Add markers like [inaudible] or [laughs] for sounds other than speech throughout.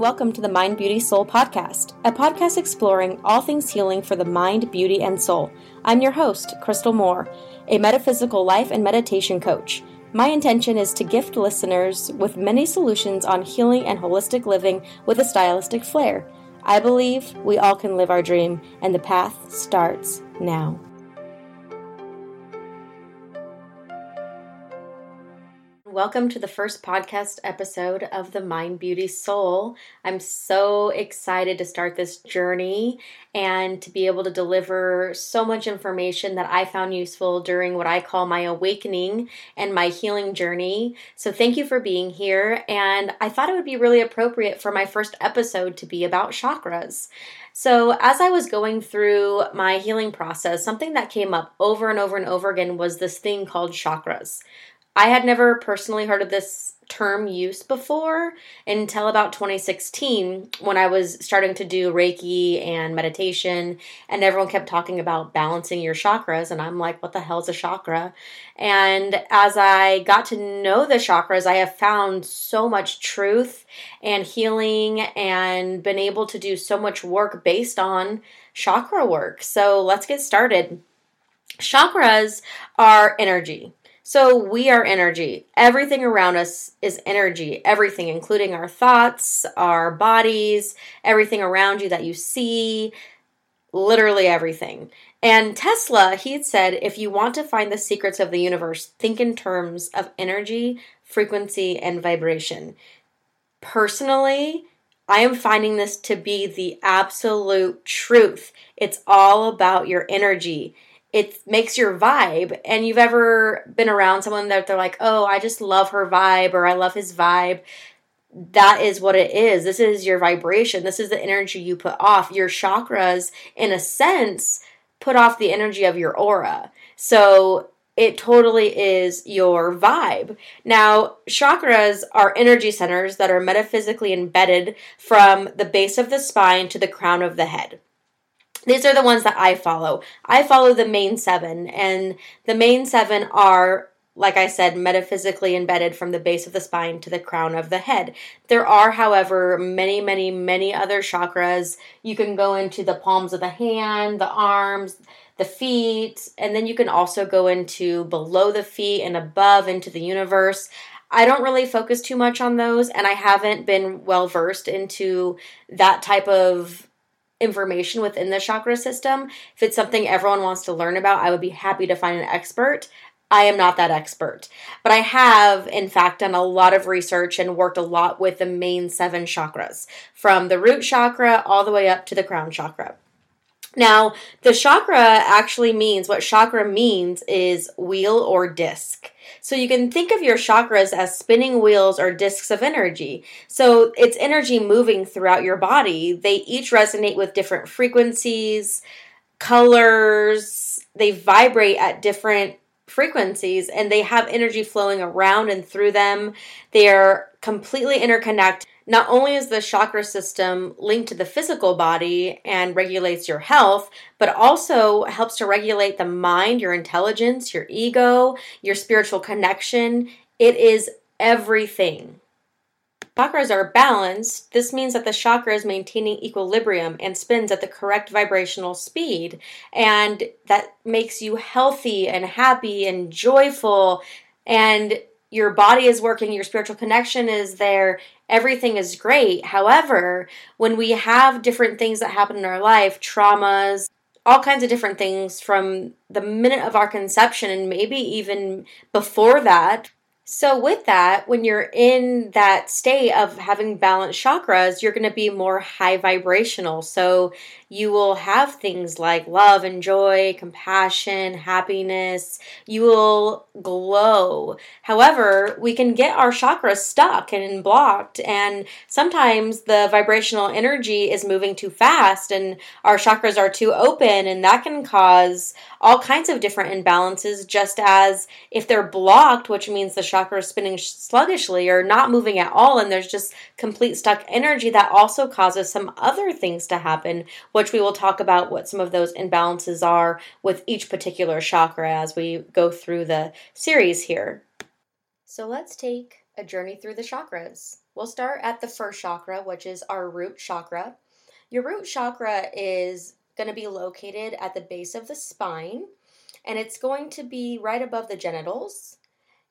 Welcome to the Mind, Beauty, Soul podcast, a podcast exploring all things healing for the mind, beauty, and soul. I'm your host, Crystal Moore, a metaphysical life and meditation coach. My intention is to gift listeners with many solutions on healing and holistic living with a stylistic flair. I believe we all can live our dream, and the path starts now. Welcome to the first podcast episode of the Mind Beauty Soul. I'm so excited to start this journey and to be able to deliver so much information that I found useful during what I call my awakening and my healing journey. So, thank you for being here. And I thought it would be really appropriate for my first episode to be about chakras. So, as I was going through my healing process, something that came up over and over and over again was this thing called chakras. I had never personally heard of this term use before until about 2016 when I was starting to do Reiki and meditation, and everyone kept talking about balancing your chakras. And I'm like, what the hell is a chakra? And as I got to know the chakras, I have found so much truth and healing and been able to do so much work based on chakra work. So let's get started. Chakras are energy. So we are energy. Everything around us is energy. Everything, including our thoughts, our bodies, everything around you that you see, literally everything. And Tesla, he had said, if you want to find the secrets of the universe, think in terms of energy, frequency, and vibration. Personally, I am finding this to be the absolute truth. It's all about your energy it makes your vibe. And you've ever been around someone that they're like oh i just love her vibe or i love his vibe. That is what it is. This is your vibration. This is the energy you put off. Your chakras in a sense put off the energy of your aura. So it totally is your vibe. Now, chakras are energy centers that are metaphysically embedded from the base of the spine to the crown of the head these are the ones that I follow. I follow the main seven, and the main seven are, like I said, metaphysically embedded from the base of the spine to the crown of the head. There are, however, many, many, many other chakras. You can go into the palms of the hand, the arms, the feet, and then you can also go into below the feet and above into the universe. I don't really focus too much on those, and I haven't been well versed into that type of information within the chakra system. If it's something everyone wants to learn about, I would be happy to find an expert. I am not that expert, but I have, in fact, done a lot of research and worked a lot with the main seven chakras, from the root chakra all the way up to the crown chakra. Now, the chakra actually means what chakra means is wheel or disc. So you can think of your chakras as spinning wheels or discs of energy. So it's energy moving throughout your body. They each resonate with different frequencies, colors, they vibrate at different frequencies and they have energy flowing around and through them. They are completely interconnected not only is the chakra system linked to the physical body and regulates your health, but also helps to regulate the mind, your intelligence, your ego, your spiritual connection. It is everything. Chakras are balanced. This means that the chakra is maintaining equilibrium and spins at the correct vibrational speed. And that makes you healthy and happy and joyful. And your body is working, your spiritual connection is there, everything is great. However, when we have different things that happen in our life, traumas, all kinds of different things from the minute of our conception and maybe even before that, so, with that, when you're in that state of having balanced chakras, you're going to be more high vibrational. So, you will have things like love and joy, compassion, happiness. You will glow. However, we can get our chakras stuck and blocked, and sometimes the vibrational energy is moving too fast, and our chakras are too open, and that can cause all kinds of different imbalances, just as if they're blocked, which means the chakra chakra spinning sluggishly or not moving at all, and there's just complete stuck energy, that also causes some other things to happen, which we will talk about what some of those imbalances are with each particular chakra as we go through the series here. So let's take a journey through the chakras. We'll start at the first chakra, which is our root chakra. Your root chakra is going to be located at the base of the spine and it's going to be right above the genitals.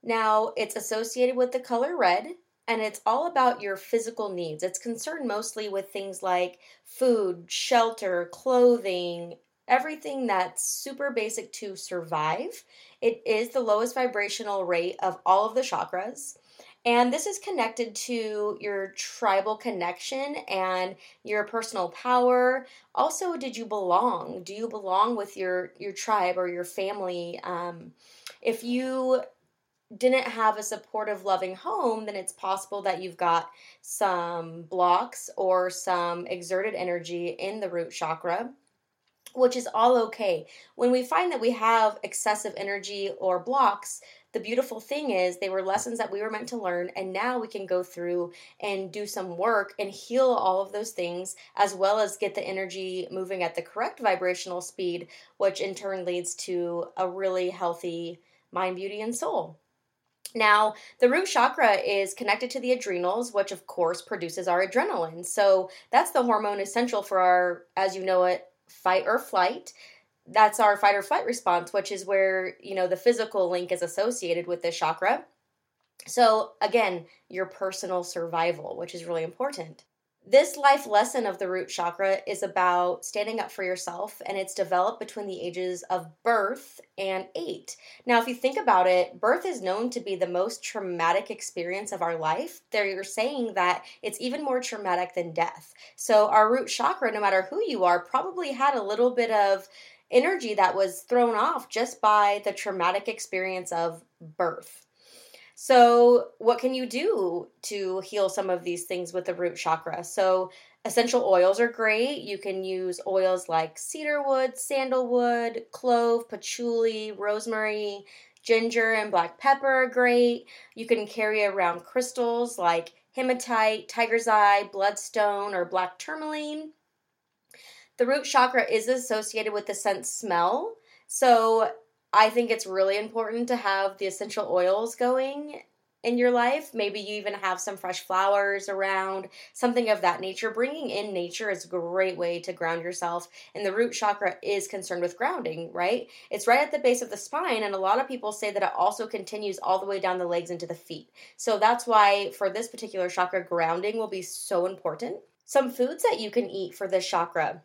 Now, it's associated with the color red and it's all about your physical needs. It's concerned mostly with things like food, shelter, clothing, everything that's super basic to survive. It is the lowest vibrational rate of all of the chakras. And this is connected to your tribal connection and your personal power. Also, did you belong? Do you belong with your your tribe or your family? Um, if you didn't have a supportive, loving home, then it's possible that you've got some blocks or some exerted energy in the root chakra which is all okay. When we find that we have excessive energy or blocks, the beautiful thing is they were lessons that we were meant to learn and now we can go through and do some work and heal all of those things as well as get the energy moving at the correct vibrational speed which in turn leads to a really healthy mind beauty and soul now, the root chakra is connected to the adrenals, which of course produces our adrenaline. So, that's the hormone essential for our, as you know it, fight or flight that's our fight or flight response, which is where, you know, the physical link is associated with this chakra. So, again, your personal survival, which is really important. This life lesson of the root chakra is about standing up for yourself, and it's developed between the ages of birth and eight. Now, if you think about it, birth is known to be the most traumatic experience of our life. They're saying that it's even more traumatic than death. So, our root chakra, no matter who you are, probably had a little bit of energy that was thrown off just by the traumatic experience of birth. So, what can you do to heal some of these things with the root chakra? So, essential oils are great. You can use oils like cedarwood, sandalwood, clove, patchouli, rosemary, ginger, and black pepper are great. You can carry around crystals like hematite, tiger's eye, bloodstone, or black tourmaline. The root chakra is associated with the scent smell. So I think it's really important to have the essential oils going in your life. Maybe you even have some fresh flowers around, something of that nature. Bringing in nature is a great way to ground yourself. And the root chakra is concerned with grounding, right? It's right at the base of the spine. And a lot of people say that it also continues all the way down the legs into the feet. So that's why for this particular chakra, grounding will be so important. Some foods that you can eat for this chakra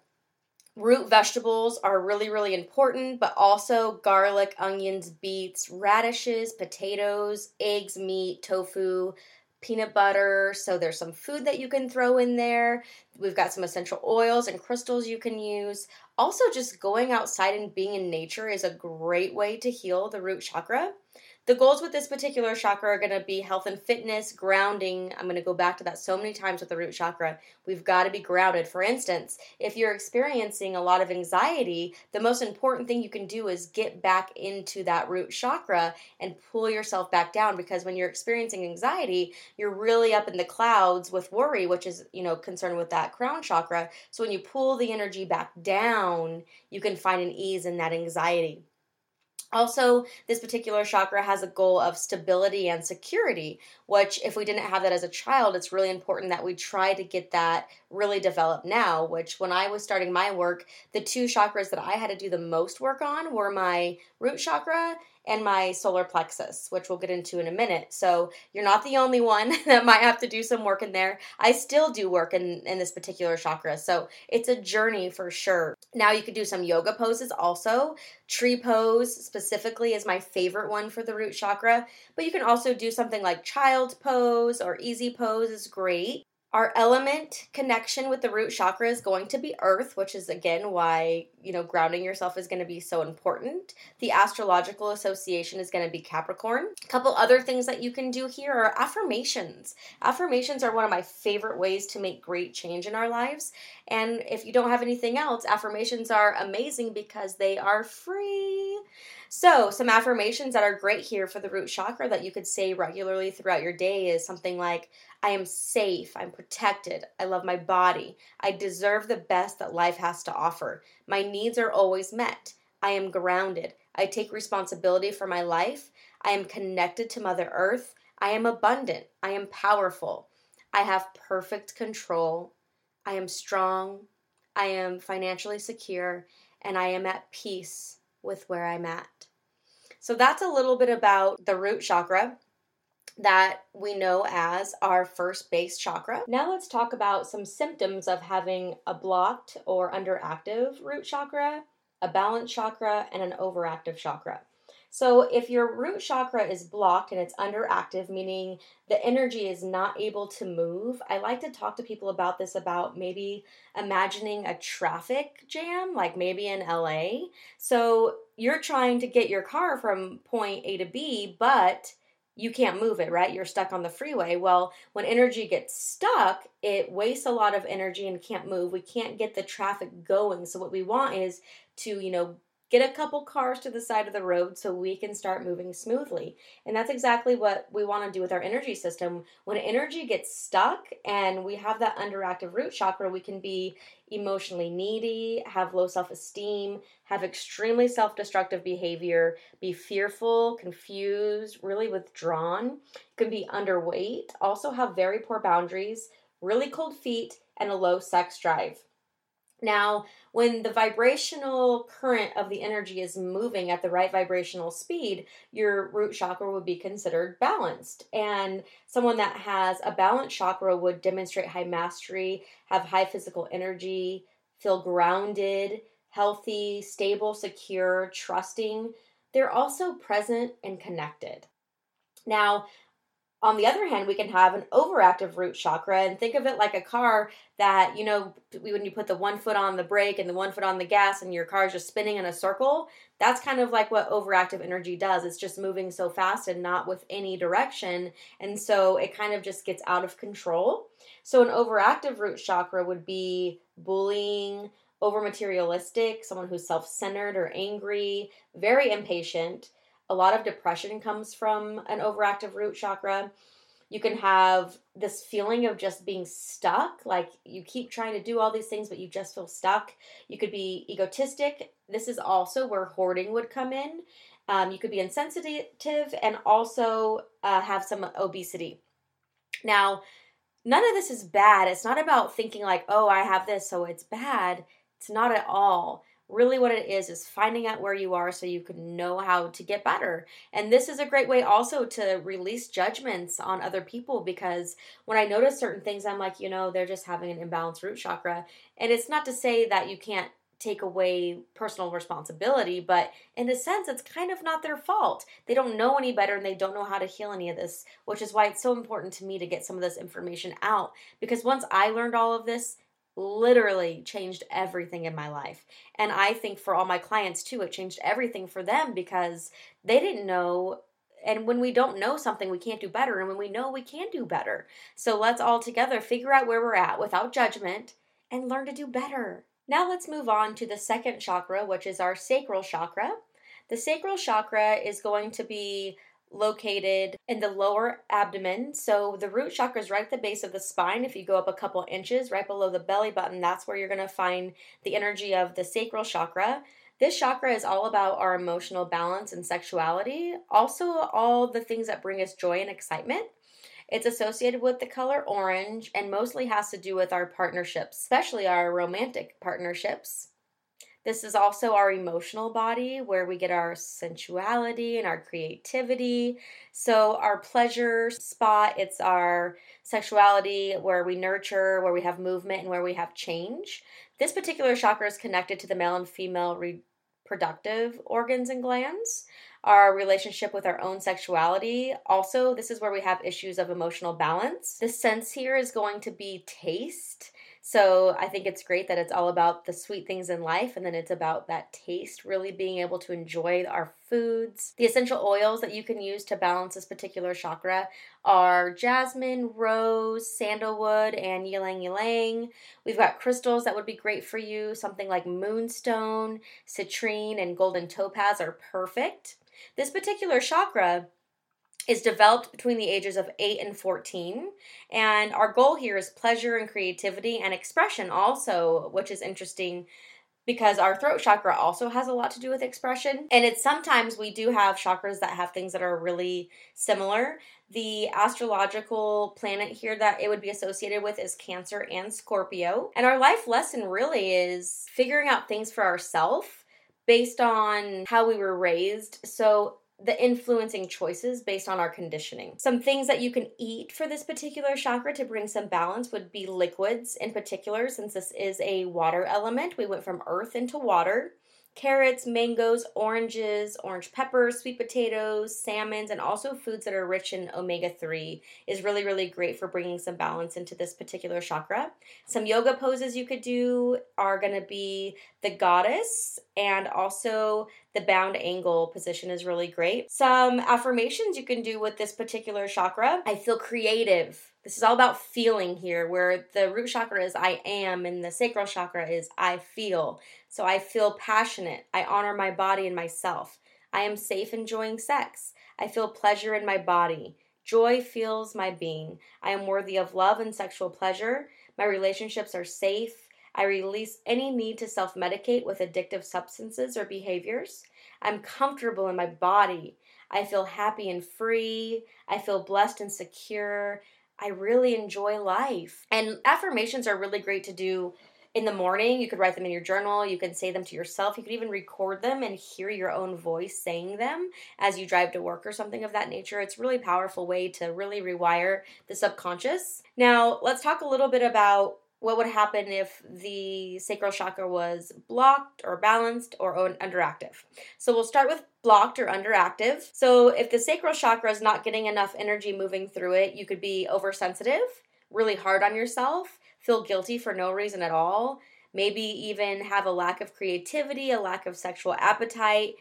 Root vegetables are really, really important, but also garlic, onions, beets, radishes, potatoes, eggs, meat, tofu, peanut butter. So there's some food that you can throw in there. We've got some essential oils and crystals you can use. Also, just going outside and being in nature is a great way to heal the root chakra. The goals with this particular chakra are going to be health and fitness, grounding. I'm going to go back to that so many times with the root chakra. We've got to be grounded. For instance, if you're experiencing a lot of anxiety, the most important thing you can do is get back into that root chakra and pull yourself back down because when you're experiencing anxiety, you're really up in the clouds with worry, which is, you know, concerned with that crown chakra. So when you pull the energy back down, you can find an ease in that anxiety. Also, this particular chakra has a goal of stability and security, which, if we didn't have that as a child, it's really important that we try to get that really developed now. Which, when I was starting my work, the two chakras that I had to do the most work on were my root chakra and my solar plexus, which we'll get into in a minute. So you're not the only one [laughs] that might have to do some work in there. I still do work in, in this particular chakra. So it's a journey for sure. Now you could do some yoga poses also. Tree pose specifically is my favorite one for the root chakra, but you can also do something like child pose or easy pose is great. Our element connection with the root chakra is going to be earth, which is again why, you know, grounding yourself is going to be so important. The astrological association is going to be Capricorn. A couple other things that you can do here are affirmations. Affirmations are one of my favorite ways to make great change in our lives. And if you don't have anything else, affirmations are amazing because they are free. So, some affirmations that are great here for the root chakra that you could say regularly throughout your day is something like, I am safe, I'm protected, I love my body, I deserve the best that life has to offer, my needs are always met, I am grounded, I take responsibility for my life, I am connected to Mother Earth, I am abundant. I am powerful. I have perfect control. I am strong. I am financially secure. And I am at peace with where I'm at. So that's a little bit about the root chakra that we know as our first base chakra. Now let's talk about some symptoms of having a blocked or underactive root chakra, a balanced chakra, and an overactive chakra. So, if your root chakra is blocked and it's underactive, meaning the energy is not able to move, I like to talk to people about this about maybe imagining a traffic jam, like maybe in LA. So, you're trying to get your car from point A to B, but you can't move it, right? You're stuck on the freeway. Well, when energy gets stuck, it wastes a lot of energy and can't move. We can't get the traffic going. So what we want is to, you know, get a couple cars to the side of the road so we can start moving smoothly. And that's exactly what we want to do with our energy system. When energy gets stuck and we have that underactive root chakra, we can be emotionally needy, have low self esteem, have extremely self destructive behavior, be fearful, confused, really withdrawn, can be underweight, also have very poor boundaries, really cold feet, and a low sex drive. Now, when the vibrational current of the energy is moving at the right vibrational speed, your root chakra would be considered balanced. And someone that has a balanced chakra would demonstrate high mastery, have high physical energy, feel grounded, healthy, stable, secure, trusting. They're also present and connected. Now, on the other hand, we can have an overactive root chakra and think of it like a car that, you know, when you put the one foot on the brake and the one foot on the gas and your car is just spinning in a circle, that's kind of like what overactive energy does. It's just moving so fast and not with any direction. And so it kind of just gets out of control. So an overactive root chakra would be bullying, over materialistic, someone who's self centered or angry, very impatient a lot of depression comes from an overactive root chakra. You can have this feeling of just being stuck, like you keep trying to do all these things, but you just feel stuck. You could be egotistic. This is also where hoarding would come in. Um, you could be insensitive and also uh, have some obesity. Now, none of this is bad. It's not about thinking like, oh, I have this, so it's bad. It's not at all really what it is is finding out where you are so you can know how to get better and this is a great way also to release judgments on other people because when i notice certain things i'm like you know they're just having an imbalanced root chakra and it's not to say that you can't take away personal responsibility, but in a sense, it's kind of not their fault. They don't know any better and they don't know how to heal any of this, which is why it's so important to me to get some of this information out. Because once I learned all of this, literally changed everything in my life. And I think for all my clients too, it changed everything for them because they didn't know. And when we don't know something, we can't do better. And when we know, we can do better. So let's all together figure out where we're at without judgment and learn to do better. Now let's move on to the second chakra, which is our sacral chakra. The sacral chakra is going to be located in the lower abdomen. So the root chakra is right at the base of the spine. If you go up a couple inches, right below the belly button, that's where you're going to find the energy of the sacral chakra. This chakra is all about our emotional balance and sexuality, also, all the things that bring us joy and excitement. It's associated with the color orange and mostly has to do with our partnerships, especially our romantic partnerships. This is also our emotional body where we get our sensuality and our creativity. So, our pleasure spot, it's our sexuality where we nurture, where we have movement, and where we have change. This particular chakra is connected to the male and female reproductive organs and glands our relationship with our own sexuality. Also, this is where we have issues of emotional balance. The sense here is going to be taste. So I think it's great that it's all about the sweet things in life and then it's about that taste, really being able to enjoy our foods. The essential oils that you can use to balance this particular chakra are jasmine, rose, sandalwood, and ylang ylang. We've got crystals that would be great for you. Something like moonstone, citrine, and golden topaz are perfect. This particular chakra is developed between the ages of 8 and 14 and our goal here is pleasure and creativity and expression also which is interesting because our throat chakra also has a lot to do with expression. And it's sometimes we do have chakras that have things that are really similar. The astrological planet here that it would be associated with is Cancer and Scorpio. And our life lesson really is figuring out things for ourselves based on how we were raised. So the influencing choices based on our conditioning. Some things that you can eat for this particular chakra to bring some balance would be liquids in particular, since this is a water element. We went from earth into water carrots, mangoes, oranges, orange peppers, sweet potatoes, salmons, and also foods that are rich in omega 3 is really, really great for bringing some balance into this particular chakra. Some yoga poses you could do are going to be the goddess and also the bound angle position is really great. Some affirmations you can do with this particular chakra. I feel creative. This is all about feeling here, where the root chakra is I am and the sacral chakra is I feel. So I feel passionate. I honor my body and myself. I am safe enjoying sex. I feel pleasure in my body. Joy fills my being. I am worthy of love and sexual pleasure. My relationships are safe. I release any need to self medicate with addictive substances or behaviors. I'm comfortable in my body. I feel happy and free. I feel blessed and secure. I really enjoy life. And affirmations are really great to do in the morning. You could write them in your journal. You can say them to yourself. You could even record them and hear your own voice saying them as you drive to work or something of that nature. It's a really powerful way to really rewire the subconscious. Now, let's talk a little bit about what would happen if the sacral chakra was blocked or balanced or underactive. So we'll start with blocked or underactive. So if the sacral chakra is not getting enough energy moving through it, you could be oversensitive, really hard on yourself, feel guilty for no reason at all, maybe even have a lack of creativity, a lack of sexual appetite,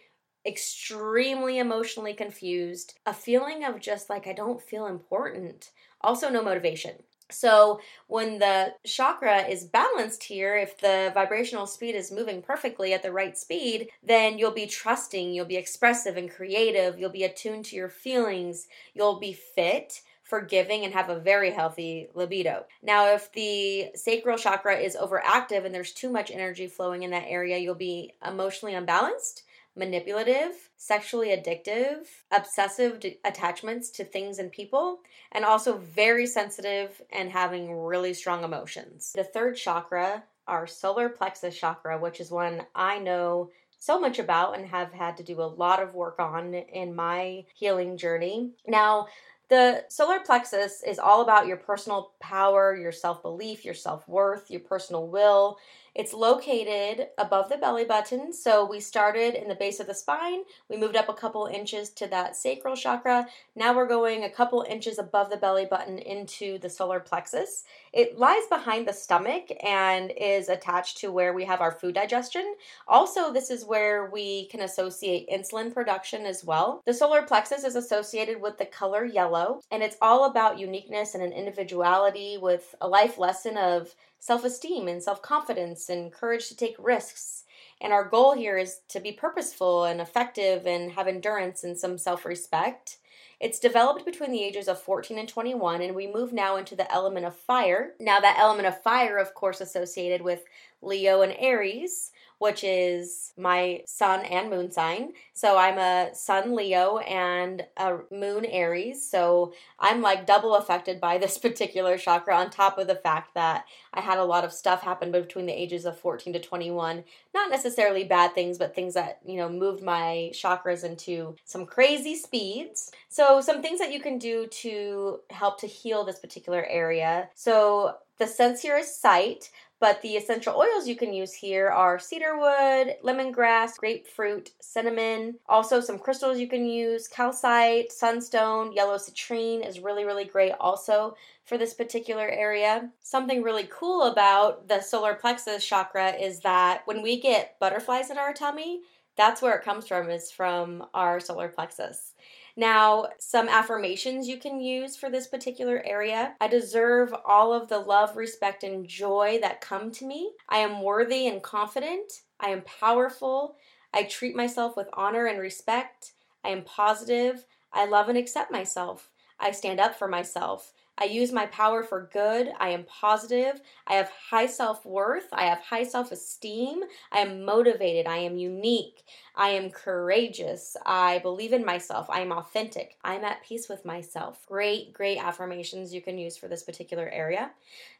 extremely emotionally confused, a feeling of just like I don't feel important, also no motivation. So, when the chakra is balanced here, if the vibrational speed is moving perfectly at the right speed, then you'll be trusting, you'll be expressive and creative, you'll be attuned to your feelings, you'll be fit, forgiving, and have a very healthy libido. Now, if the sacral chakra is overactive and there's too much energy flowing in that area, you'll be emotionally unbalanced manipulative, sexually addictive, obsessive d- attachments to things and people, and also very sensitive and having really strong emotions. The third chakra, our solar plexus chakra, which is one I know so much about and have had to do a lot of work on in my healing journey. Now, the solar plexus is all about your personal power, your self belief, your self worth, your personal will, it's located above the belly button. So we started in the base of the spine. We moved up a couple inches to that sacral chakra. Now we're going a couple inches above the belly button into the solar plexus. It lies behind the stomach and is attached to where we have our food digestion. Also, this is where we can associate insulin production as well. The solar plexus is associated with the color yellow, and it's all about uniqueness and an individuality with a life lesson of self esteem and self confidence and courage to take risks. And our goal here is to be purposeful and effective and have endurance and some self respect. It's developed between the ages of 14 and 21, and we move now into the element of fire. Now, that element of fire, of course, associated with Leo and Aries which is my sun and moon sign. So I'm a sun Leo and a moon Aries. So I'm like double affected by [laughs] this particular chakra on top of the fact that I had a lot of stuff happen between the ages of 14 to 21. Not necessarily bad things, but things that, you know, moved my chakras into some crazy speeds. So some things that you can do to help to heal this particular area. So the is sight. But the essential oils you can use here are cedarwood, lemongrass, grapefruit, cinnamon. Also, some crystals you can use calcite, sunstone, yellow citrine is really, really great also for this particular area. Something really cool about the solar plexus chakra is that when we get butterflies in our tummy, that's where it comes from, is from our solar plexus. Now, some affirmations you can use for this particular area. I deserve all of the love, respect, and joy that come to me. I am worthy and confident. I am powerful. I treat myself with honor and respect. I am positive. I love and accept myself. I stand up for myself. I use my power for good. I am positive. I have high self worth. I have high self esteem. I am motivated. I am unique. I am courageous. I believe in myself. I am authentic. I'm at peace with myself. Great, great affirmations you can use for this particular area.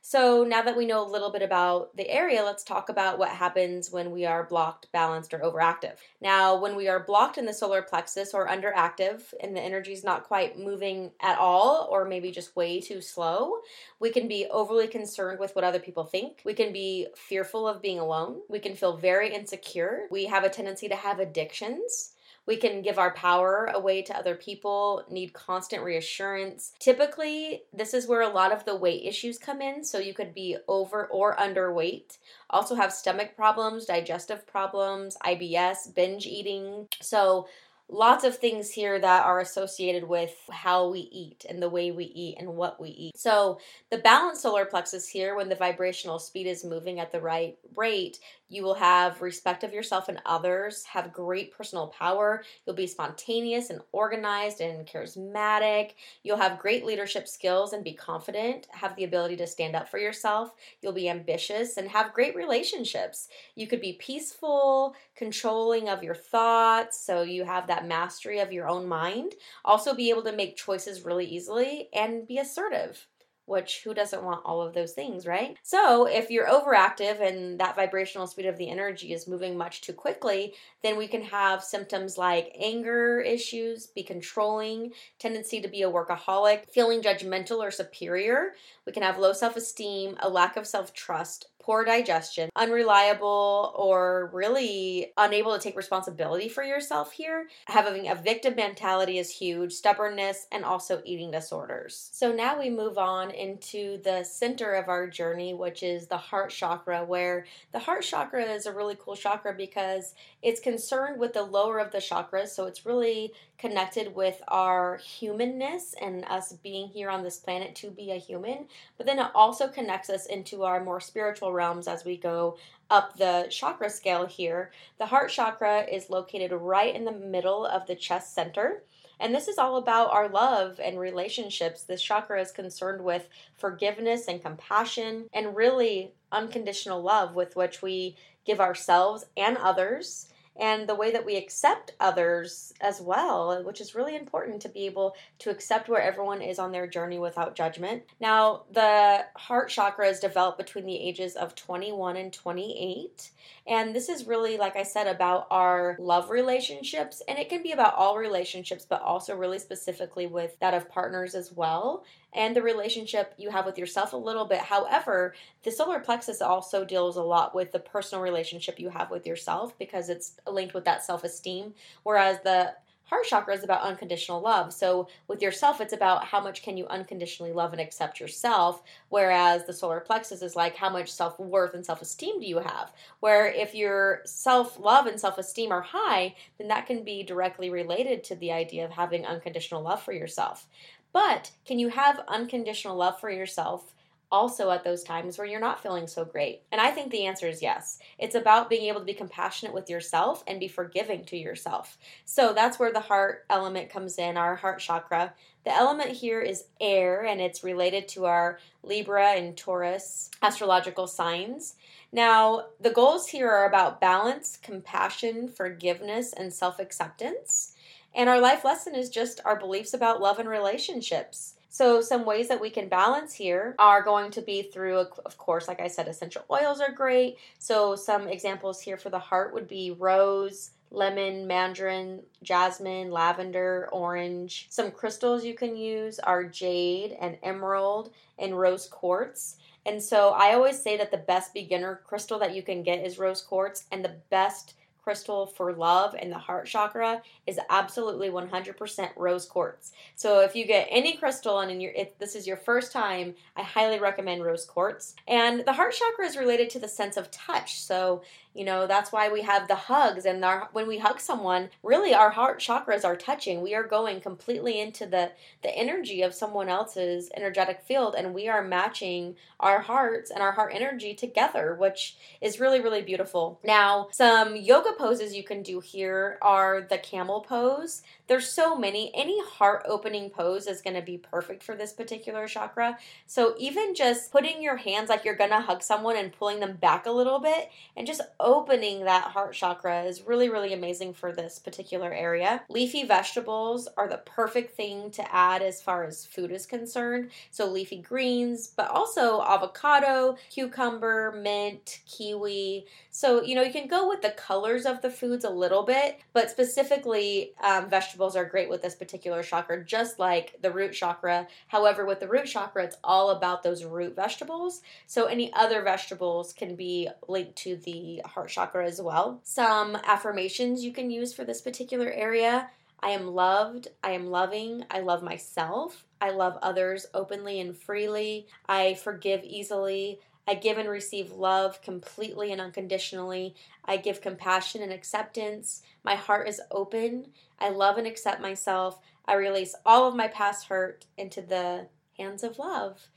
So, now that we know a little bit about the area, let's talk about what happens when we are blocked, balanced, or overactive. Now, when we are blocked in the solar plexus or underactive and the energy is not quite moving at all, or maybe just way too slow, we can be overly concerned with what other people think. We can be fearful of being alone. We can feel very insecure. We have a tendency to have addictions. We can give our power away to other people, need constant reassurance. Typically, this is where a lot of the weight issues come in. So you could be over or underweight. Also, have stomach problems, digestive problems, IBS, binge eating. So, lots of things here that are associated with how we eat and the way we eat and what we eat. So, the balanced solar plexus here, when the vibrational speed is moving at the right rate, you will have respect of yourself and others, have great personal power. You'll be spontaneous and organized and charismatic. You'll have great leadership skills and be confident, have the ability to stand up for yourself. You'll be ambitious and have great relationships. You could be peaceful, controlling of your thoughts, so you have that mastery of your own mind. Also, be able to make choices really easily and be assertive which who doesn't want all of those things, right? So, if you're overactive and that vibrational speed of the energy is moving much too quickly, then we can have symptoms like anger issues, be controlling, tendency to be a workaholic, feeling judgmental or superior. We can have low self esteem, a lack of self trust, poor digestion, unreliable, or really unable to take responsibility for yourself here. Having a victim mentality is huge, stubbornness, and also eating disorders. So now we move on into the center of our journey, which is the heart chakra, where the heart chakra is a really cool chakra because it's concerned with the lower of the chakras. So it's really connected with our humanness and us being here on this planet to be a human. But then it also connects us into our more spiritual realms as we go up the chakra scale here. The heart chakra is located right in the middle of the chest center. And this is all about our love and relationships. This chakra is concerned with forgiveness and compassion and really unconditional love with which we give ourselves and others and the way that we accept others as well, which is really important to be able to accept where everyone is on their journey without judgment. Now, the heart chakra is developed between the ages of 21 and 28. And this is really, like I said, about our love relationships. And it can be about all relationships, but also really specifically with that of partners as well and the relationship you have with yourself a little bit. However, the solar plexus also deals a lot with the personal relationship you have with yourself because it's linked with that self esteem. Whereas the heart chakra is about unconditional love. So with yourself, it's about how much can you unconditionally love and accept yourself. Whereas the solar plexus is like how much self worth and self esteem do you have. Where if your self love and self esteem are high, then that can be directly related to the idea of having unconditional love for yourself. But can you have unconditional love for yourself also at those times where you're not feeling so great? And I think the answer is yes. It's about being able to be compassionate with yourself and be forgiving to yourself. So that's where the heart element comes in, our heart chakra. The element here is air and it's related to our Libra and Taurus astrological signs. Now, the goals here are about balance, compassion, forgiveness, and self acceptance. And our life lesson is just our beliefs about love and relationships. So, some ways that we can balance here are going to be through, of course, like I said, essential oils are great. So, some examples here for the heart would be rose, lemon, mandarin, jasmine, lavender, orange. Some crystals you can use are jade and emerald and rose quartz. And so, I always say that the best beginner crystal that you can get is rose quartz, and the best crystal for love and the heart chakra is absolutely 100% rose quartz. So if you get any crystal and if this is your first time, I highly recommend rose quartz. And the heart chakra is related to the sense of touch. So you know, that's why we have the hugs and our when we hug someone, really our heart chakras are touching. We are going completely into the the energy of someone else's energetic field and we are matching our hearts and our heart energy together, which is really really beautiful. Now, some yoga poses you can do here are the camel pose. There's so many. Any heart opening pose is going to be perfect for this particular chakra. So even just putting your hands like you're going to hug someone and pulling them back a little bit and just opening that heart chakra is really, really amazing for this particular area. Leafy vegetables are the perfect thing to add as far as food is concerned. So leafy greens, but also avocado, cucumber, mint, kiwi. So, you know, you can go with the colors of the foods a little bit, but specifically, um, vegetables are great with this particular chakra, just like the root chakra. However, with the root chakra, it's all about those root vegetables. So, any other vegetables can be linked to the heart chakra as well. Some affirmations you can use for this particular area. I am loved. I am loving. I love myself. I love others openly and freely. I forgive easily. I give and receive love completely and unconditionally. I give compassion and acceptance. My heart is open. I love and accept myself. I release all of my past hurt into the hands of love.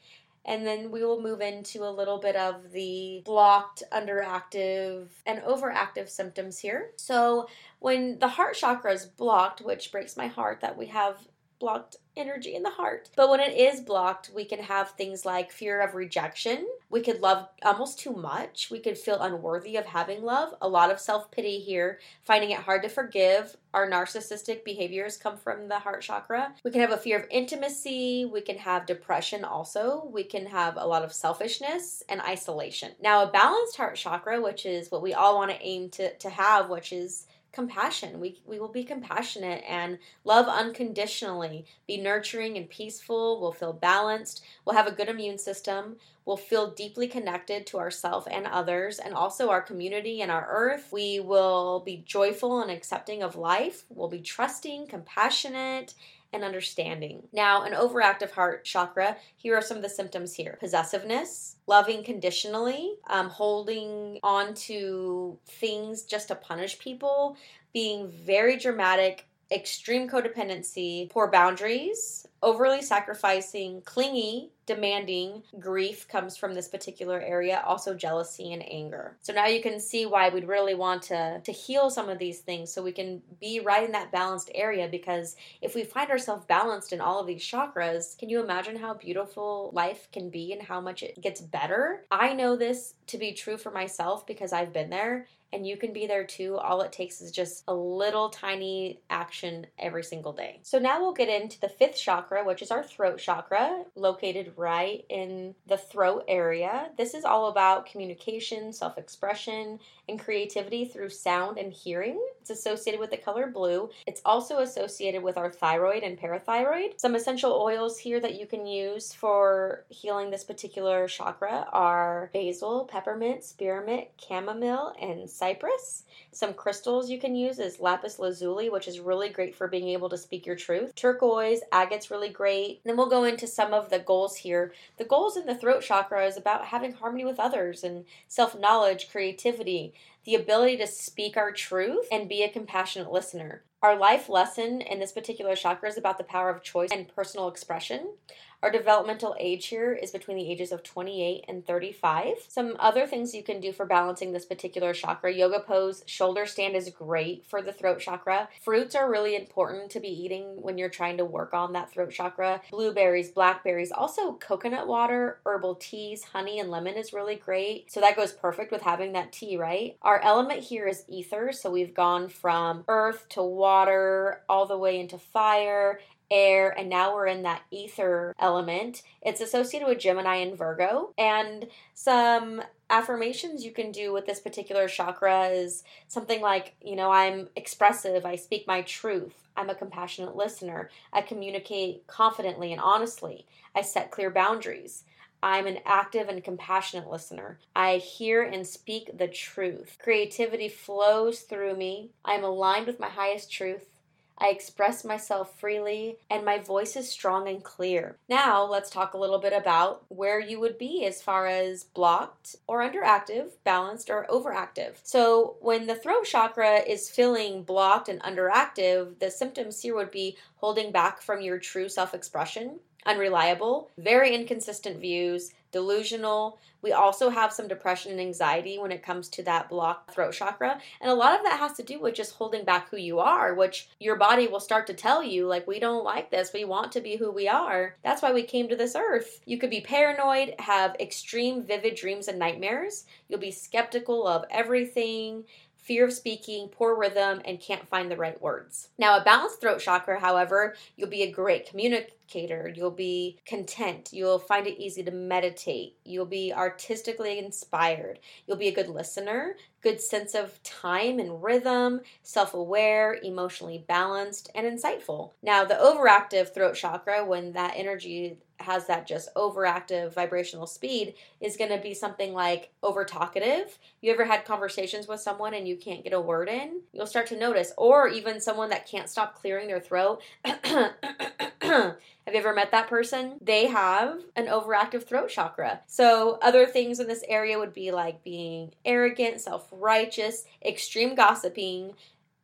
And then we will move into a little bit of the blocked, underactive, and overactive symptoms here. So, when the heart chakra is blocked, which breaks my heart that we have blocked energy in the heart. But when it is blocked, we can have things like fear of rejection. We could love almost too much. We could feel unworthy of having love. A lot of self pity here, finding it hard to forgive. Our narcissistic behaviors come from the heart chakra. We can have a fear of intimacy. We can have depression also. We can have a lot of selfishness and isolation. Now, a balanced heart chakra, which is what we all want to aim to, to have, which is compassion. We, we will be compassionate and love unconditionally, be nurturing and peaceful. We'll feel balanced. We'll have a good immune system. We'll feel deeply connected to ourself and others, and also our community and our earth. We will be joyful and accepting of life. We'll be trusting, compassionate, and understanding. Now, an overactive heart chakra, here are some of the symptoms here possessiveness, loving conditionally, um, holding on to things just to punish people, being very dramatic, extreme codependency, poor boundaries, overly sacrificing, clingy, demanding, grief comes from this particular area, also jealousy and anger. So now you can see why we'd really want to to heal some of these things so we can be right in that balanced area because if we find ourselves balanced in all of these chakras, can you imagine how beautiful life can be and how much it gets better? I know this to be true for myself because I've been there and you can be there too. All it takes is just a little tiny action every single day. So now we'll get into the fifth chakra, which is our throat chakra, located right in the throat area. This is all about communication, self expression, and creativity through sound and hearing. It's associated with the color blue. It's also associated with our thyroid and parathyroid. Some essential oils here that you can use for healing this particular chakra are basil, peppermint, spearmint, chamomile, and cypress. Some crystals you can use is lapis lazuli, which is really great for being able to speak your truth. Turquoise, agate's really great. And then we'll go into some of the goals here. The goals in the throat chakra is about having harmony with others and self knowledge, creativity, the ability to speak our truth and be a compassionate listener. Our life lesson in this particular chakra is about the power of choice and personal expression. Our developmental age here is between the ages of 28 and 35. Some other things you can do for balancing this particular chakra yoga pose, shoulder stand is great for the throat chakra. Fruits are really important to be eating when you're trying to work on that throat chakra. Blueberries, blackberries, also coconut water, herbal teas, honey, and lemon is really great. So that goes perfect with having that tea, right? Our element here is ether. So we've gone from earth to water all the way into fire air, and now we're in that ether element. It's associated with Gemini and Virgo. And some affirmations you can do with this particular chakra is something like, you know, I'm expressive, I speak my truth, I'm a compassionate listener, I communicate confidently and honestly, I set clear boundaries. I'm an active and compassionate listener. I hear and speak the truth. Creativity flows through me. I'm aligned with my highest truth. I express myself freely, and my voice is strong and clear. Now, let's talk a little bit about where you would be as far as blocked or underactive, balanced or overactive. So, when the throat chakra is feeling blocked and underactive, the symptoms here would be holding back from your true self expression, unreliable, very inconsistent views, delusional. We also have some depression and anxiety when it comes to that blocked throat chakra. And a lot of that has to do with just holding back who you are, which your body will start to tell you, like, we don't like this. We want to be who we are. That's why we came to this earth. You could be paranoid, have extreme vivid dreams and nightmares. You'll be skeptical of everything fear of speaking, poor rhythm, and can't find the right words. Now, a balanced throat chakra, however, you'll be a great communicator. You'll be content. You'll find it easy to meditate. You'll be artistically inspired. You'll be a good listener, good sense of time and rhythm, self aware, emotionally balanced, and insightful. Now, the overactive throat chakra, when that energy has that just overactive vibrational speed is going to be something like over talkative. You ever had conversations with someone and you can't get a word in? You'll start to notice, or even someone that can't stop clearing their throat. [clears throat] Have you ever met that person? They have an overactive throat chakra. So, other things in this area would be like being arrogant, self righteous, extreme gossiping,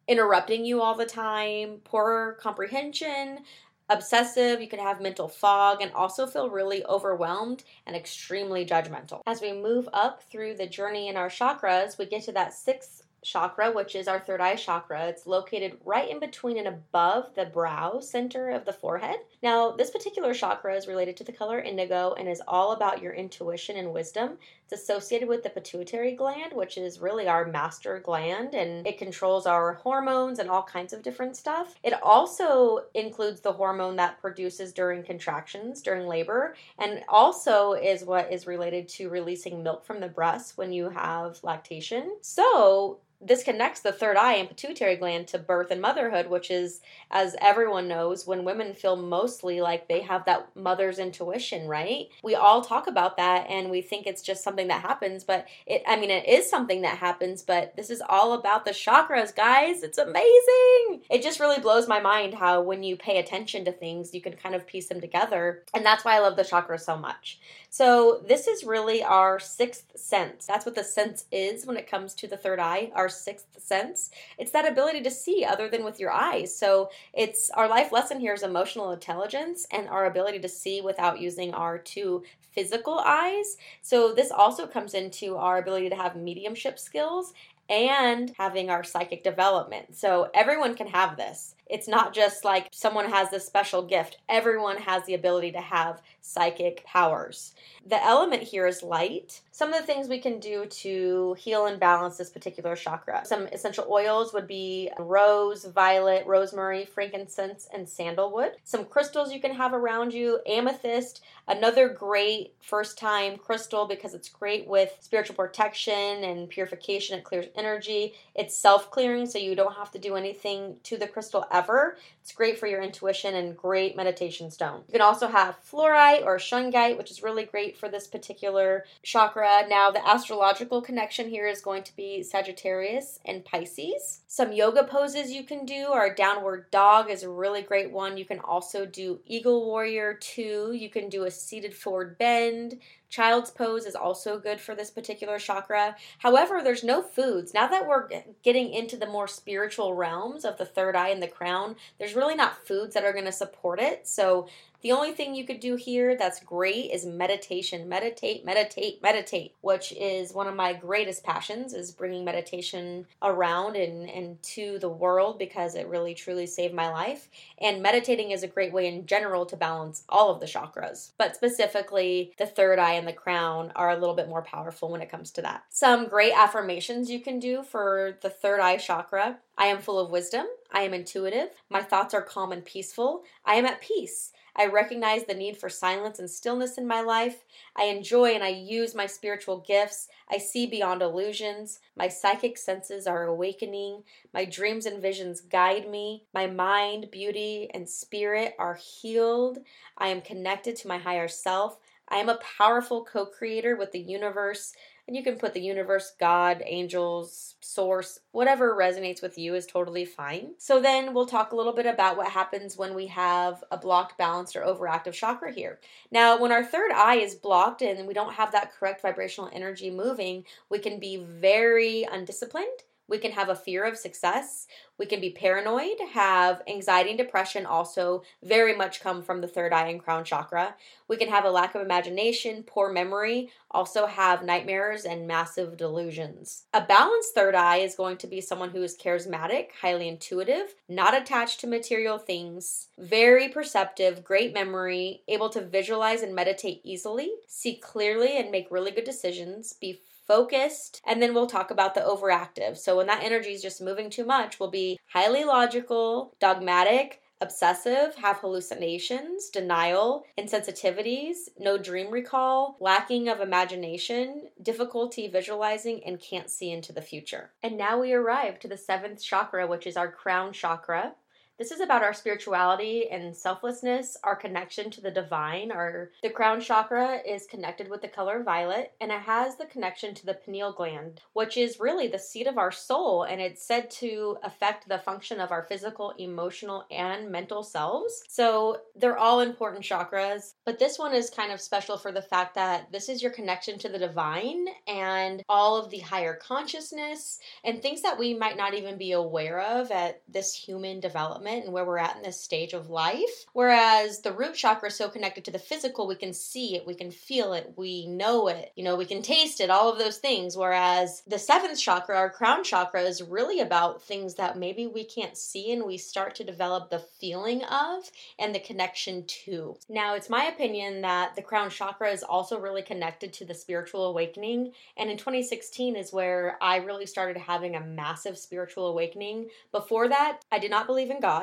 interrupting you all the time, poor comprehension, obsessive, you can have mental fog, and also feel really overwhelmed and extremely judgmental. As we move up through the journey in our chakras, we get to that sixth chakra, which is our third eye chakra. It's located right in between and above the brow center of the forehead. Now, this particular chakra is related to the color indigo and is all about your intuition and wisdom. It's associated with the pituitary gland, which is really our master gland, and it controls our hormones and all kinds of different stuff. It also includes the hormone that produces during contractions during labor, and also is what is related to releasing milk from the breast when you have lactation. So, this connects the third eye and pituitary gland to birth and motherhood, which is, as everyone knows, when women feel mostly like they have that mother's intuition, right? We all talk about that and we think it's just something that happens, but it, I mean, it is something that happens, but this is all about the chakras, guys. It's amazing. It just really blows my mind how when you pay attention to things, you can kind of piece them together. And that's why I love the chakras so much. So, this is really our sixth sense. That's what the sense is when it comes to the third eye, our sixth sense. It's that ability to see other than with your eyes. So, it's our life lesson here is emotional intelligence and our ability to see without using our two physical eyes. So, this also comes into our ability to have mediumship skills and having our psychic development. So everyone can have this. It's not just like someone has this special gift. Everyone has the ability to have psychic powers. The element here is light. Some of the things we can do to heal and balance this particular chakra. Some essential oils would be rose, violet, rosemary, frankincense, and sandalwood. Some crystals you can have around you amethyst, another great first time crystal because it's great with spiritual protection and purification. It clears energy. It's self clearing, so you don't have to do anything to the crystal ever. It's great for your intuition and great meditation stone. You can also have fluorite or shungite, which is really great for this particular chakra. Now, the astrological connection here is going to be Sagittarius and Pisces. Some yoga poses you can do are downward dog is a really great one. You can also do eagle warrior 2. You can do a seated forward bend. Child's pose is also good for this particular chakra. However, there's no foods. Now that we're getting into the more spiritual realms of the third eye and the crown, there's really not foods that are going to support it. So the only thing you could do here that's great is meditation. Meditate, meditate, meditate, which is one of my greatest passions is bringing meditation around and, and to the world because it really truly saved my life. And meditating is a great way in general to balance all of the chakras, but specifically the third eye and the crown are a little bit more powerful when it comes to that. Some great affirmations you can do for the third eye chakra. I am full of wisdom. I am intuitive. My thoughts are calm and peaceful. I am at peace. I recognize the need for silence and stillness in my life. I enjoy and I use my spiritual gifts. I see beyond illusions. My psychic senses are awakening. My dreams and visions guide me. My mind, beauty, and spirit are healed. I am connected to my higher self. I am a powerful co creator with the universe. And you can put the universe, God, angels, source, whatever resonates with you is totally fine. So then we'll talk a little bit about what happens when we have a blocked, balanced, or overactive chakra here. Now, when our third eye is blocked and we don't have that correct vibrational energy moving, we can be very undisciplined We can have a fear of success. We can be paranoid, have anxiety and depression, also very much come from the third eye and crown chakra. We can have a lack of imagination, poor memory, also have nightmares and massive delusions. A balanced third eye is going to be someone who is charismatic, highly intuitive, not attached to material things, very perceptive, great memory, able to visualize and meditate easily, see clearly and make really good decisions, be focused, and then we'll talk about the overactive. So when that energy is just moving too much, we'll be highly logical, dogmatic, obsessive, have hallucinations, denial, insensitivities, no dream recall, lacking of imagination, difficulty visualizing, and can't see into the future. And now we arrive to the seventh chakra, which is our crown chakra. This is about our spirituality and selflessness, our connection to the divine. Our the crown chakra is connected with the color violet and it has the connection to the pineal gland, which is really the seat of our soul and it's said to affect the function of our physical, emotional, and mental selves. So, they're all important chakras, but this one is kind of special for the fact that this is your connection to the divine and all of the higher consciousness and things that we might not even be aware of at this human development and where we're at in this stage of life. Whereas the root chakra is so connected to the physical, we can see it, we can feel it, we know it, you know, we can taste it, all of those things. Whereas the seventh chakra, our crown chakra, is really about things that maybe we can't see and we start to develop the feeling of and the connection to. Now, it's my opinion that the crown chakra is also really connected to the spiritual awakening. And in 2016 is where I really started having a massive spiritual awakening. Before that, I did not believe in God.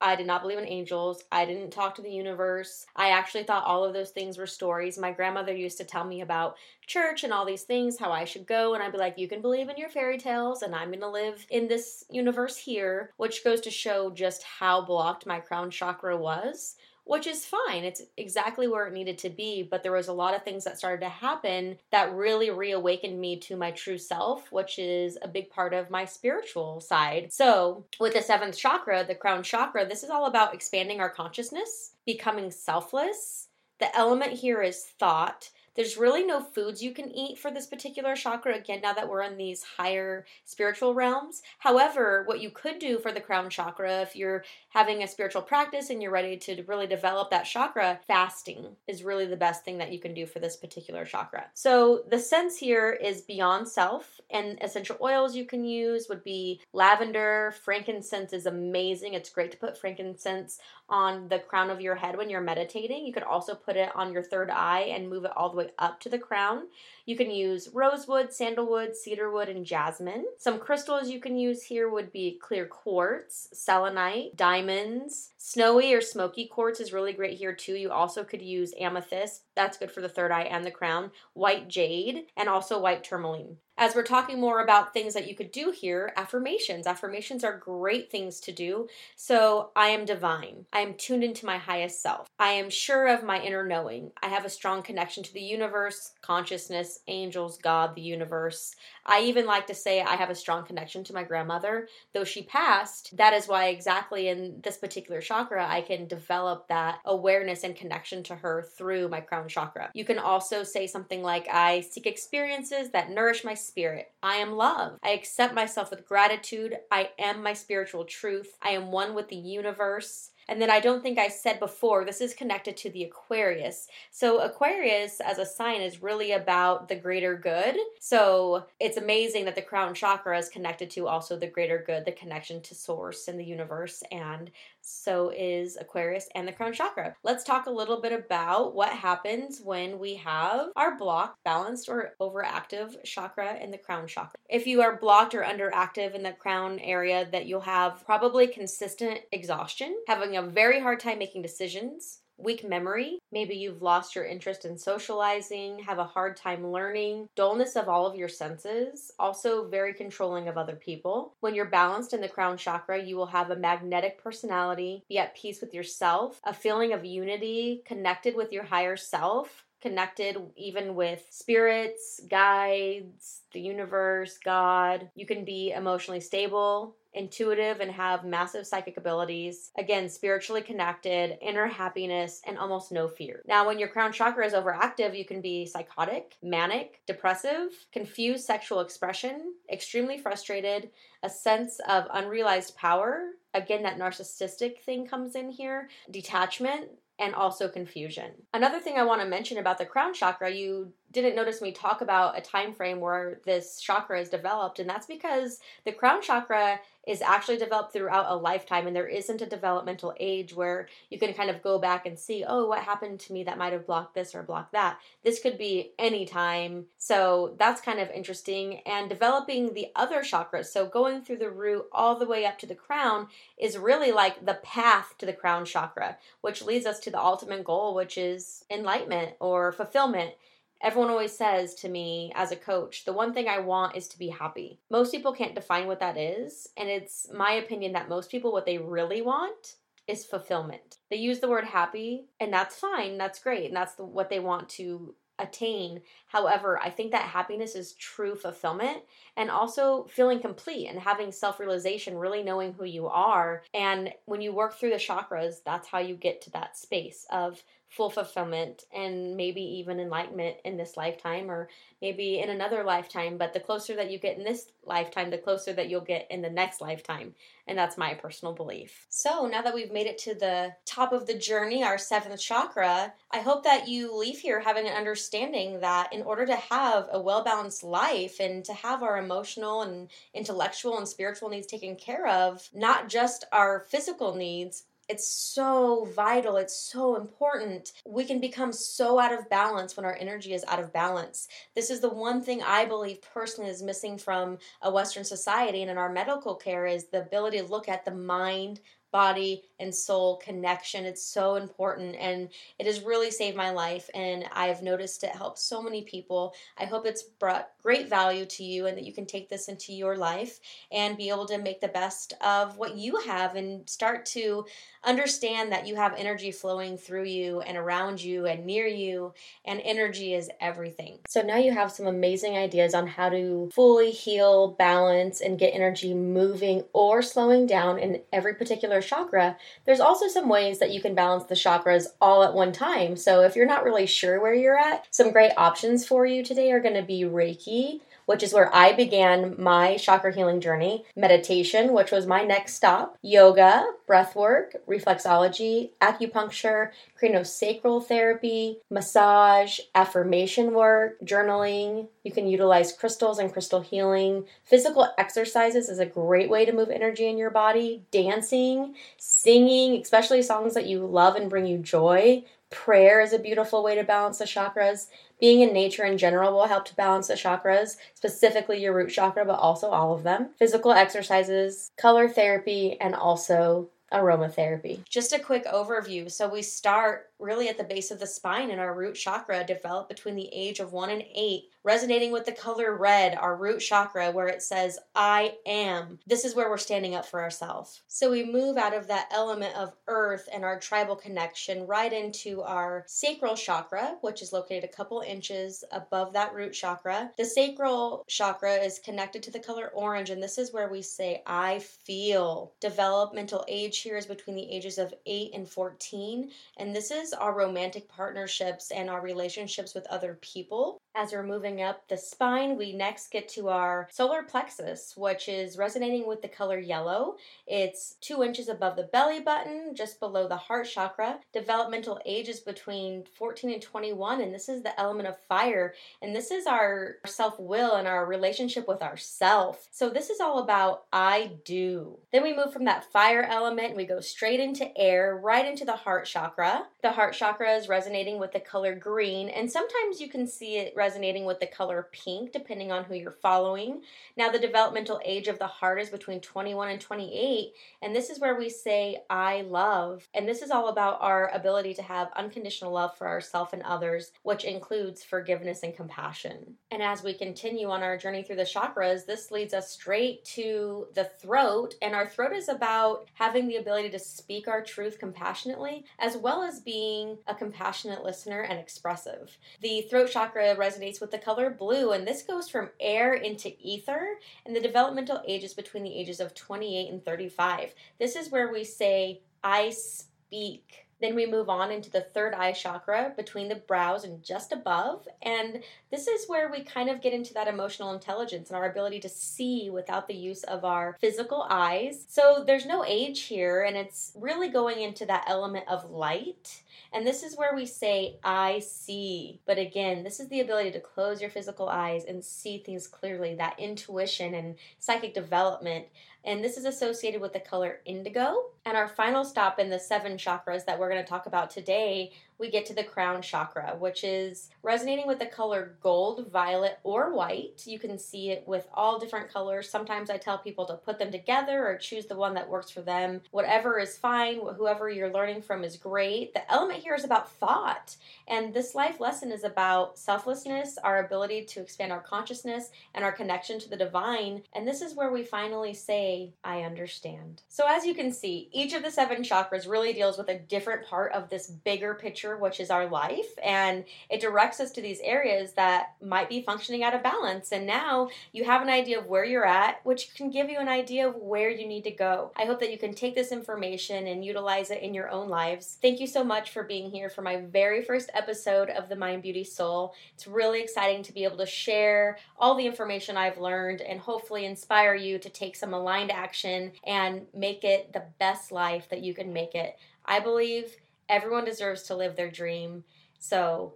I did not believe in angels. I didn't talk to the universe. I actually thought all of those things were stories. My grandmother used to tell me about church and all these things, how I should go. And I'd be like, you can believe in your fairy tales, and I'm going to live in this universe here, which goes to show just how blocked my crown chakra was which is fine. It's exactly where it needed to be, but there was a lot of things that started to happen that really reawakened me to my true self, which is a big part of my spiritual side. So, with the seventh chakra, the crown chakra, this is all about expanding our consciousness, becoming selfless. The element here is thought there's really no foods you can eat for this particular chakra, again, now that we're in these higher spiritual realms. However, what you could do for the crown chakra, if you're having a spiritual practice and you're ready to really develop that chakra, fasting is really the best thing that you can do for this particular chakra. So the sense here is beyond self, and essential oils you can use would be lavender, frankincense is amazing. It's great to put frankincense on the crown of your head when you're meditating. You could also put it on your third eye and move it all the way up to the crown. You can use rosewood, sandalwood, cedarwood, and jasmine. Some crystals you can use here would be clear quartz, selenite, diamonds. Snowy or smoky quartz is really great here too. You also could use amethyst. That's good for the third eye and the crown. White jade and also white tourmaline as we're talking more about things that you could do here, affirmations. Affirmations are great things to do. So, I am divine. I am tuned into my highest self. I am sure of my inner knowing. I have a strong connection to the universe, consciousness, angels, God, the universe. I even like to say I have a strong connection to my grandmother. Though she passed, that is why exactly in this particular chakra I can develop that awareness and connection to her through my crown chakra. You can also say something like I seek experiences that nourish my spirit. I am love. I accept myself with gratitude. I am my spiritual truth. I am one with the universe. And then I don't think I said before, this is connected to the Aquarius. So, Aquarius as a sign is really about the greater good. So, it's amazing that the crown chakra is connected to also the greater good, the connection to source and the universe. And so is Aquarius and the crown chakra. Let's talk a little bit about what happens when we have our blocked, balanced, or overactive chakra in the crown chakra. If you are blocked or underactive in the crown area, that you'll have probably consistent exhaustion, having a very hard time making decisions, weak memory, maybe you've lost your interest in socializing, have a hard time learning, dullness of all of your senses, also very controlling of other people. When you're balanced in the crown chakra, you will have a magnetic personality, be at peace with yourself, a feeling of unity, connected with your higher self, connected even with spirits, guides, the universe, God. You can be emotionally stable, intuitive and have massive psychic abilities. Again, spiritually connected, inner happiness, and almost no fear. Now, when your crown chakra is overactive, you can be psychotic, manic, depressive, confused sexual expression, extremely frustrated, a sense of unrealized power. Again, that narcissistic thing comes in here, detachment, and also confusion. Another thing I want to mention about the crown chakra, you didn't notice me talk about a time frame where this chakra is developed and that's because the crown chakra is actually developed throughout a lifetime and there isn't a developmental age where you can kind of go back and see oh what happened to me that might have blocked this or blocked that? This could be any time. So that's kind of interesting. And developing the other chakras so going through the root all the way up to the crown is really like the path to the crown chakra which leads us to the ultimate goal which is enlightenment or fulfillment Everyone always says to me as a coach, the one thing I want is to be happy. Most people can't define what that is, and it's my opinion that most people, what they really want is fulfillment. They use the word happy, and that's fine, that's great, and that's the, what they want to attain. However, I think that happiness is true fulfillment and also feeling complete and having self realization, really knowing who you are. And when you work through the chakras, that's how you get to that space of full fulfillment and maybe even enlightenment in this lifetime or maybe in another lifetime. But the closer that you get in this lifetime, the closer that you'll get in the next lifetime. And that's my personal belief. So now that we've made it to the top of the journey, our seventh chakra, I hope that you leave here having an understanding that in order to have a well balanced life and to have our emotional and intellectual and spiritual needs taken care of, not just our physical needs, it's so vital. It's so important. We can become so out of balance when our energy is out of balance. This is the one thing I believe personally is missing from a Western society and in our medical care is the ability to look at the mind, body and soul connection. It's so important and it has really saved my life and I've noticed it helps so many people. I hope it's brought great value to you and that you can take this into your life and be able to make the best of what you have and start to understand that you have energy flowing through you and around you and near you and energy is everything. So now you have some amazing ideas on how to fully heal, balance and get energy moving or slowing down in every particular chakra, there's also some ways that you can balance the chakras all at one time. So if you're not really sure where you're at, some great options for you today are going to be Reiki, which is where I began my chakra healing journey, meditation, which was my next stop, yoga, breath work, reflexology, acupuncture, craniosacral therapy, massage, affirmation work, journaling. You can utilize crystals and crystal healing. Physical exercises is a great way to move energy in your body. Dancing, singing, especially songs that you love and bring you joy. Prayer is a beautiful way to balance the chakras. Being in nature in general will help to balance the chakras, specifically your root chakra, but also all of them. Physical exercises, color therapy, and also aromatherapy. Just a quick overview. So we start really at the base of the spine and our root chakra develop between the age of 1 and 8 resonating with the color red our root chakra where it says i am. This is where we're standing up for ourselves. So we move out of that element of earth and our tribal connection right into our sacral chakra which is located a couple inches above that root chakra. The sacral chakra is connected to the color orange and this is where we say i feel. Developmental age here is between the ages of 8 and 14 and this is our romantic partnerships and our relationships with other people. As we're moving up the spine, we next get to our solar plexus, which is resonating with the color yellow. It's two inches above the belly button, just below the heart chakra. Developmental age is between 14 and 21, and this is the element of fire. And this is our self will and our relationship with ourself. So, this is all about I do. Then we move from that fire element, we go straight into air, right into the heart chakra. The heart chakra is resonating with the color green, and sometimes you can see it resonating with the color pink depending on who you're following. Now, the developmental age of the heart is between 21 and 28, and this is where we say, I love. And this is all about our ability to have unconditional love for ourselves and others, which includes forgiveness and compassion. And as we continue on our journey through the chakras, this leads us straight to the throat, and our throat is about having the ability to speak our truth compassionately as well as being being a compassionate listener and expressive. The throat chakra resonates with the color blue, and this goes from air into ether, and the developmental ages between the ages of 28 and 35. This is where we say, I speak then we move on into the third eye chakra between the brows and just above. And this is where we kind of get into that emotional intelligence and our ability to see without the use of our physical eyes. So there's no age here, and it's really going into that element of light. And this is where we say, I see. But again, this is the ability to close your physical eyes and see things clearly, that intuition and psychic development and this is associated with the color indigo. And our final stop in the seven chakras that we're going to talk about today we get to the crown chakra, which is resonating with the color gold, violet, or white. You can see it with all different colors. Sometimes I tell people to put them together or choose the one that works for them. Whatever is fine, whoever you're learning from is great. The element here is about thought, and this life lesson is about selflessness, our ability to expand our consciousness, and our connection to the divine. And this is where we finally say, I understand. So, as you can see, each of the seven chakras really deals with a different part of this bigger picture which is our life, and it directs us to these areas that might be functioning out of balance. And now you have an idea of where you're at, which can give you an idea of where you need to go. I hope that you can take this information and utilize it in your own lives. Thank you so much for being here for my very first episode of the Mind Beauty Soul. It's really exciting to be able to share all the information I've learned and hopefully inspire you to take some aligned action and make it the best life that you can make it. I believe Everyone deserves to live their dream. So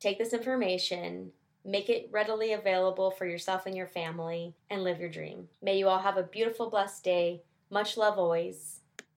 take this information, make it readily available for yourself and your family, and live your dream. May you all have a beautiful, blessed day. Much love always.